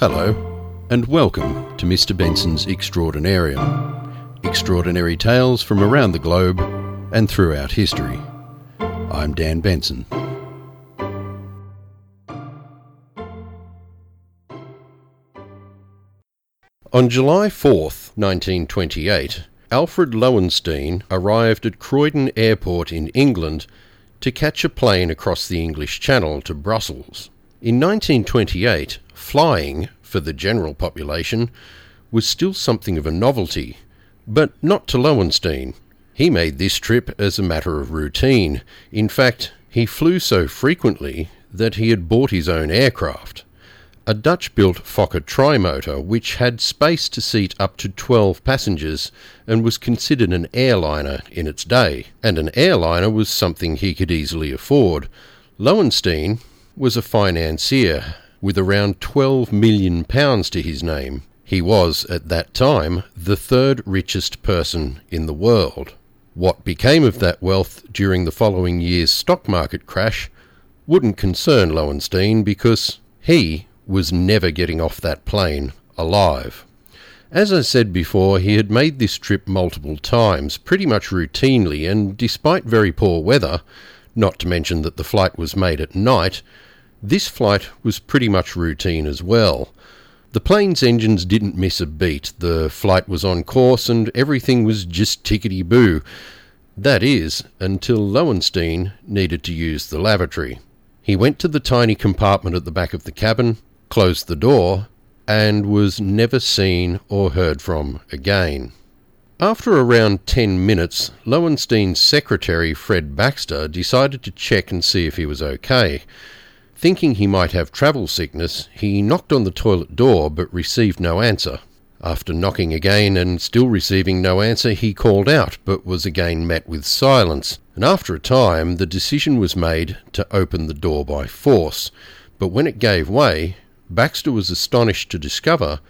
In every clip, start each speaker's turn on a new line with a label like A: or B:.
A: Hello, and welcome to Mr. Benson's Extraordinarium. Extraordinary tales from around the globe and throughout history. I'm Dan Benson. On July 4th, 1928, Alfred Lowenstein arrived at Croydon Airport in England to catch a plane across the English Channel to Brussels. In 1928, flying, for the general population, was still something of a novelty, but not to Lowenstein. He made this trip as a matter of routine. In fact, he flew so frequently that he had bought his own aircraft a Dutch built Fokker trimotor which had space to seat up to 12 passengers and was considered an airliner in its day. And an airliner was something he could easily afford. Lowenstein was a financier with around 12 million pounds to his name. He was, at that time, the third richest person in the world. What became of that wealth during the following year's stock market crash wouldn't concern Lowenstein because he was never getting off that plane alive. As I said before, he had made this trip multiple times, pretty much routinely, and despite very poor weather, not to mention that the flight was made at night, this flight was pretty much routine as well. The plane's engines didn't miss a beat, the flight was on course, and everything was just tickety boo. That is, until Lowenstein needed to use the lavatory. He went to the tiny compartment at the back of the cabin, closed the door, and was never seen or heard from again. After around 10 minutes, Lowenstein's secretary, Fred Baxter, decided to check and see if he was okay. Thinking he might have travel sickness, he knocked on the toilet door but received no answer. After knocking again and still receiving no answer, he called out but was again met with silence. And after a time, the decision was made to open the door by force. But when it gave way, Baxter was astonished to discover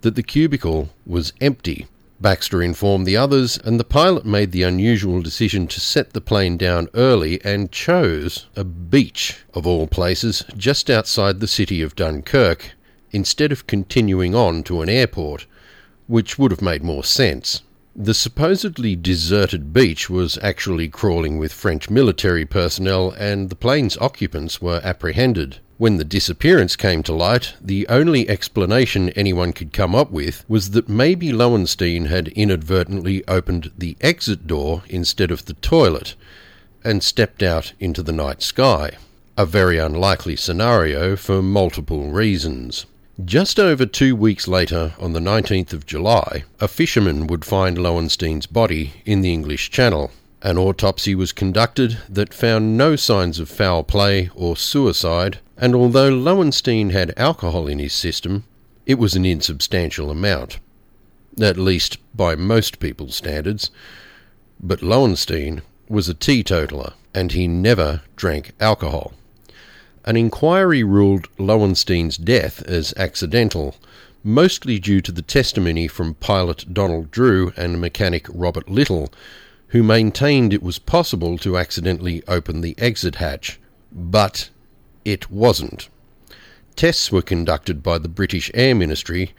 A: that the cubicle was empty. Baxter informed the others, and the pilot made the unusual decision to set the plane down early and chose a beach, of all places, just outside the city of Dunkirk, instead of continuing on to an airport, which would have made more sense. The supposedly deserted beach was actually crawling with French military personnel, and the plane's occupants were apprehended. When the disappearance came to light, the only explanation anyone could come up with was that maybe Lowenstein had inadvertently opened the exit door instead of the toilet and stepped out into the night sky. A very unlikely scenario for multiple reasons. Just over two weeks later, on the 19th of July, a fisherman would find Lowenstein's body in the English Channel. An autopsy was conducted that found no signs of foul play or suicide, and although Lowenstein had alcohol in his system, it was an insubstantial amount, at least by most people's standards. But Lowenstein was a teetotaler, and he never drank alcohol. An inquiry ruled Lowenstein's death as accidental, mostly due to the testimony from pilot Donald Drew and mechanic Robert Little, who maintained it was possible to accidentally open the exit hatch. But it wasn't. Tests were conducted by the British Air Ministry,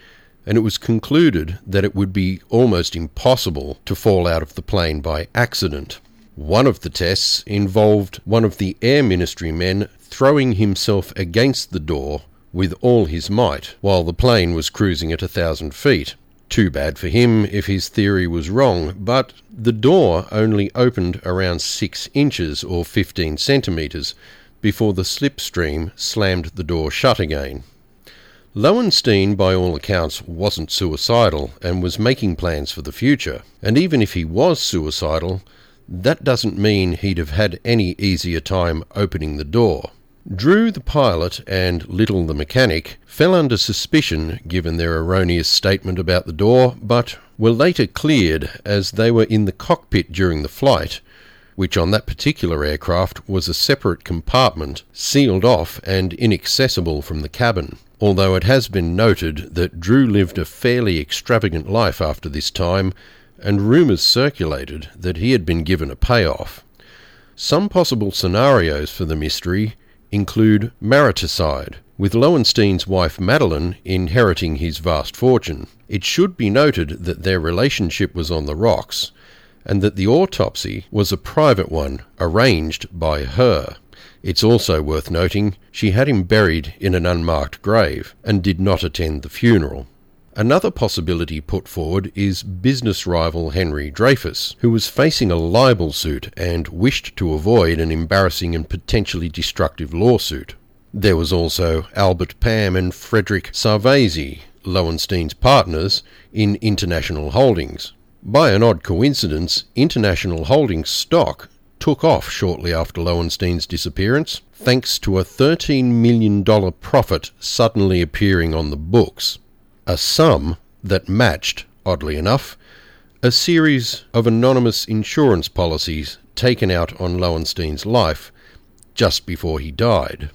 A: and it was concluded that it would be almost impossible to fall out of the plane by accident. One of the tests involved one of the Air Ministry men throwing himself against the door with all his might while the plane was cruising at a thousand feet. Too bad for him if his theory was wrong, but the door only opened around 6 inches or 15 centimetres before the slipstream slammed the door shut again. Lowenstein, by all accounts, wasn't suicidal and was making plans for the future. And even if he was suicidal, that doesn't mean he'd have had any easier time opening the door. Drew the pilot and Little the mechanic fell under suspicion given their erroneous statement about the door, but were later cleared as they were in the cockpit during the flight, which on that particular aircraft was a separate compartment, sealed off and inaccessible from the cabin. Although it has been noted that Drew lived a fairly extravagant life after this time, and rumours circulated that he had been given a payoff. Some possible scenarios for the mystery include mariticide, with Lowenstein's wife Madeline inheriting his vast fortune. It should be noted that their relationship was on the rocks, and that the autopsy was a private one arranged by her. It's also worth noting she had him buried in an unmarked grave and did not attend the funeral. Another possibility put forward is business rival Henry Dreyfus, who was facing a libel suit and wished to avoid an embarrassing and potentially destructive lawsuit. There was also Albert Pam and Frederick Szarvasy, Lowenstein's partners in International Holdings. By an odd coincidence, International Holdings stock took off shortly after Lowenstein's disappearance, thanks to a $13 million profit suddenly appearing on the books. A sum that matched, oddly enough, a series of anonymous insurance policies taken out on Lowenstein's life just before he died.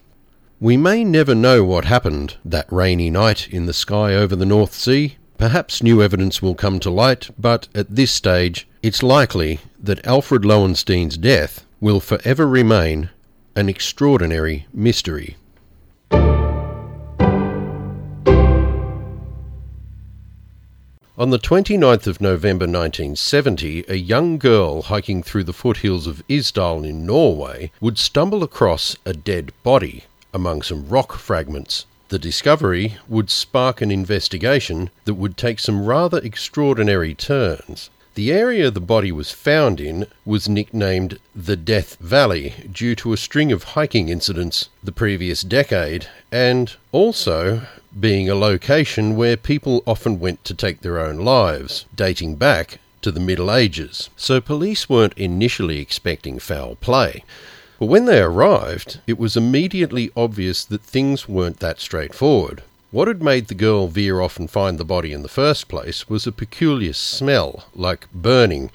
A: We may never know what happened that rainy night in the sky over the North Sea. Perhaps new evidence will come to light, but at this stage, it's likely that Alfred Lowenstein's death will forever remain an extraordinary mystery. On the 29th of November 1970, a young girl hiking through the foothills of Isdal in Norway would stumble across a dead body among some rock fragments. The discovery would spark an investigation that would take some rather extraordinary turns. The area the body was found in was nicknamed the Death Valley due to a string of hiking incidents the previous decade, and also being a location where people often went to take their own lives, dating back to the Middle Ages. So police weren't initially expecting foul play. But when they arrived, it was immediately obvious that things weren't that straightforward. What had made the girl veer off and find the body in the first place was a peculiar smell, like burning,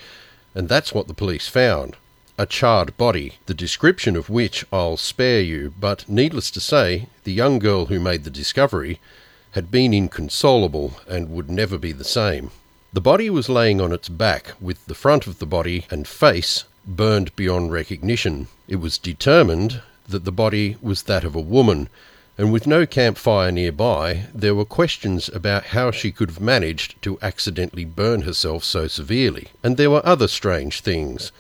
A: and that's what the police found. A charred body, the description of which I'll spare you, but needless to say, the young girl who made the discovery had been inconsolable and would never be the same. The body was laying on its back, with the front of the body and face burned beyond recognition. It was determined that the body was that of a woman, and with no campfire nearby, there were questions about how she could have managed to accidentally burn herself so severely. And there were other strange things.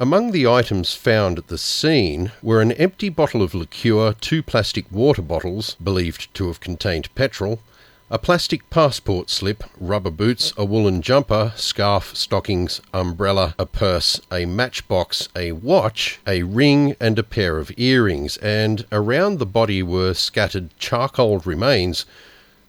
A: Among the items found at the scene were an empty bottle of liqueur, two plastic water bottles, believed to have contained petrol, a plastic passport slip, rubber boots, a woolen jumper, scarf, stockings, umbrella, a purse, a matchbox, a watch, a ring, and a pair of earrings, and around the body were scattered charcoal remains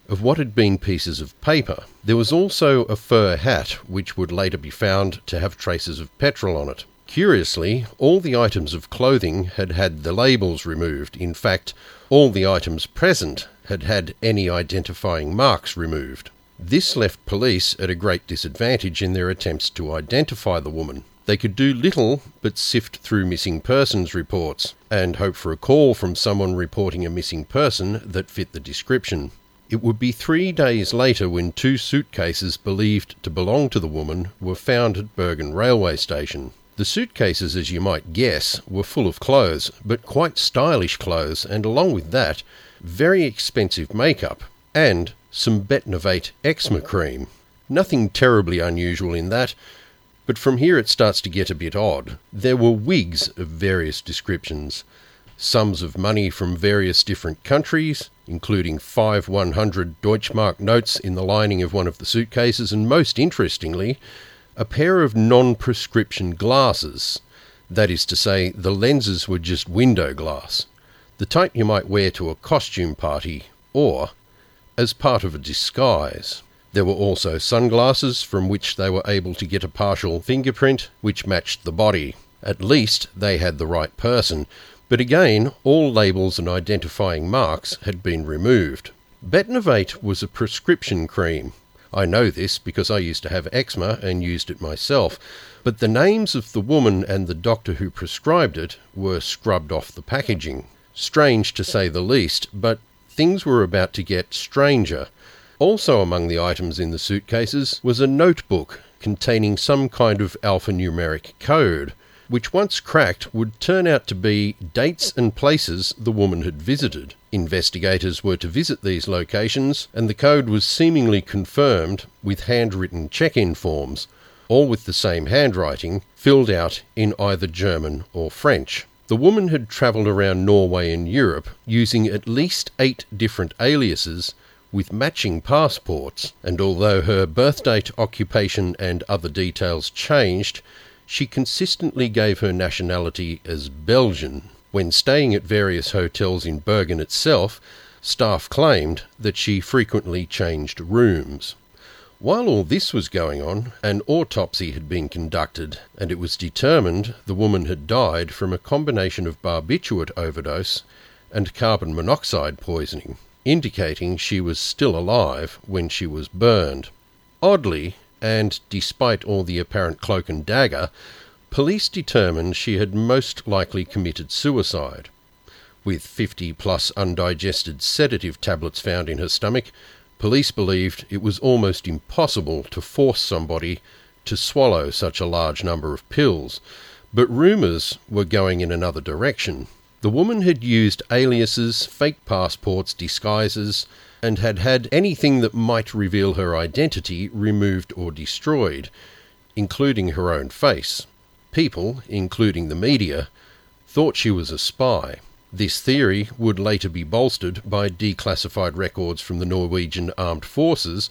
A: of what had been pieces of paper. There was also a fur hat, which would later be found to have traces of petrol on it. Curiously, all the items of clothing had had the labels removed. In fact, all the items present had had any identifying marks removed. This left police at a great disadvantage in their attempts to identify the woman. They could do little but sift through missing persons reports and hope for a call from someone reporting a missing person that fit the description. It would be three days later when two suitcases believed to belong to the woman were found at Bergen railway station. The suitcases, as you might guess, were full of clothes, but quite stylish clothes, and along with that, very expensive makeup, and some Betnovate eczema cream. Nothing terribly unusual in that, but from here it starts to get a bit odd. There were wigs of various descriptions, sums of money from various different countries, including five 100 Deutschmark notes in the lining of one of the suitcases, and most interestingly, a pair of non prescription glasses. That is to say, the lenses were just window glass the type you might wear to a costume party or as part of a disguise. There were also sunglasses from which they were able to get a partial fingerprint which matched the body. At least they had the right person, but again, all labels and identifying marks had been removed. Betnovate was a prescription cream. I know this because I used to have eczema and used it myself, but the names of the woman and the doctor who prescribed it were scrubbed off the packaging. Strange to say the least, but things were about to get stranger. Also among the items in the suitcases was a notebook containing some kind of alphanumeric code, which once cracked would turn out to be dates and places the woman had visited. Investigators were to visit these locations, and the code was seemingly confirmed with handwritten check in forms, all with the same handwriting, filled out in either German or French. The woman had travelled around Norway and Europe using at least eight different aliases with matching passports, and although her birth date, occupation, and other details changed, she consistently gave her nationality as Belgian. When staying at various hotels in Bergen itself, staff claimed that she frequently changed rooms. While all this was going on, an autopsy had been conducted, and it was determined the woman had died from a combination of barbiturate overdose and carbon monoxide poisoning, indicating she was still alive when she was burned. Oddly, and despite all the apparent cloak and dagger, police determined she had most likely committed suicide. With 50 plus undigested sedative tablets found in her stomach, police believed it was almost impossible to force somebody to swallow such a large number of pills, but rumours were going in another direction. The woman had used aliases, fake passports, disguises, and had had anything that might reveal her identity removed or destroyed, including her own face. People, including the media, thought she was a spy. This theory would later be bolstered by declassified records from the Norwegian Armed Forces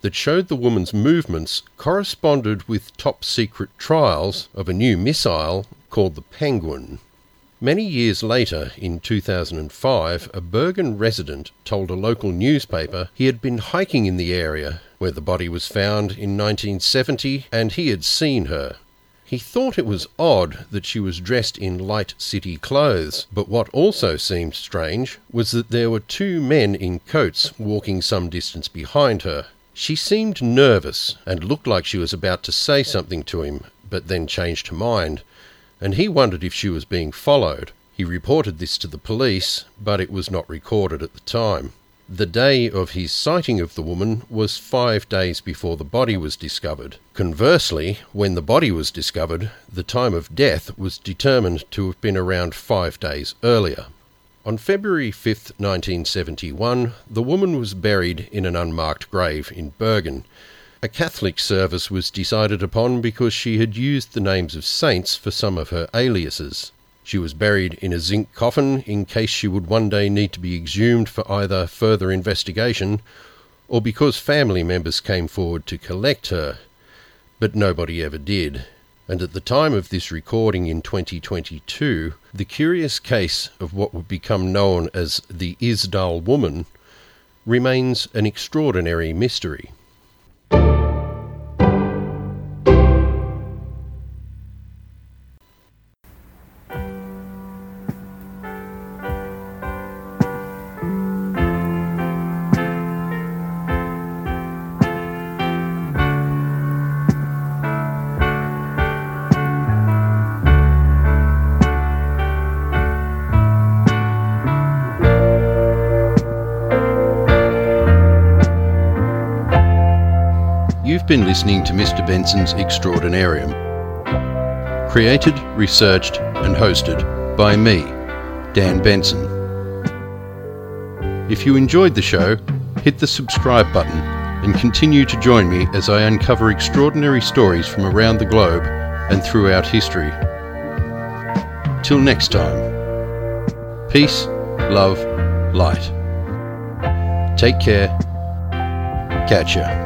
A: that showed the woman's movements corresponded with top secret trials of a new missile called the Penguin. Many years later, in 2005, a Bergen resident told a local newspaper he had been hiking in the area where the body was found in 1970 and he had seen her. He thought it was odd that she was dressed in light city clothes, but what also seemed strange was that there were two men in coats walking some distance behind her. She seemed nervous and looked like she was about to say something to him, but then changed her mind, and he wondered if she was being followed. He reported this to the police, but it was not recorded at the time. The day of his sighting of the woman was five days before the body was discovered. Conversely, when the body was discovered, the time of death was determined to have been around five days earlier. On February 5, 1971, the woman was buried in an unmarked grave in Bergen. A Catholic service was decided upon because she had used the names of saints for some of her aliases. She was buried in a zinc coffin in case she would one day need to be exhumed for either further investigation or because family members came forward to collect her. But nobody ever did. And at the time of this recording in 2022, the curious case of what would become known as the Isdal woman remains an extraordinary mystery. Been listening to Mr. Benson's Extraordinarium. Created, researched, and hosted by me, Dan Benson. If you enjoyed the show, hit the subscribe button and continue to join me as I uncover extraordinary stories from around the globe and throughout history. Till next time, peace, love, light. Take care. Catch ya.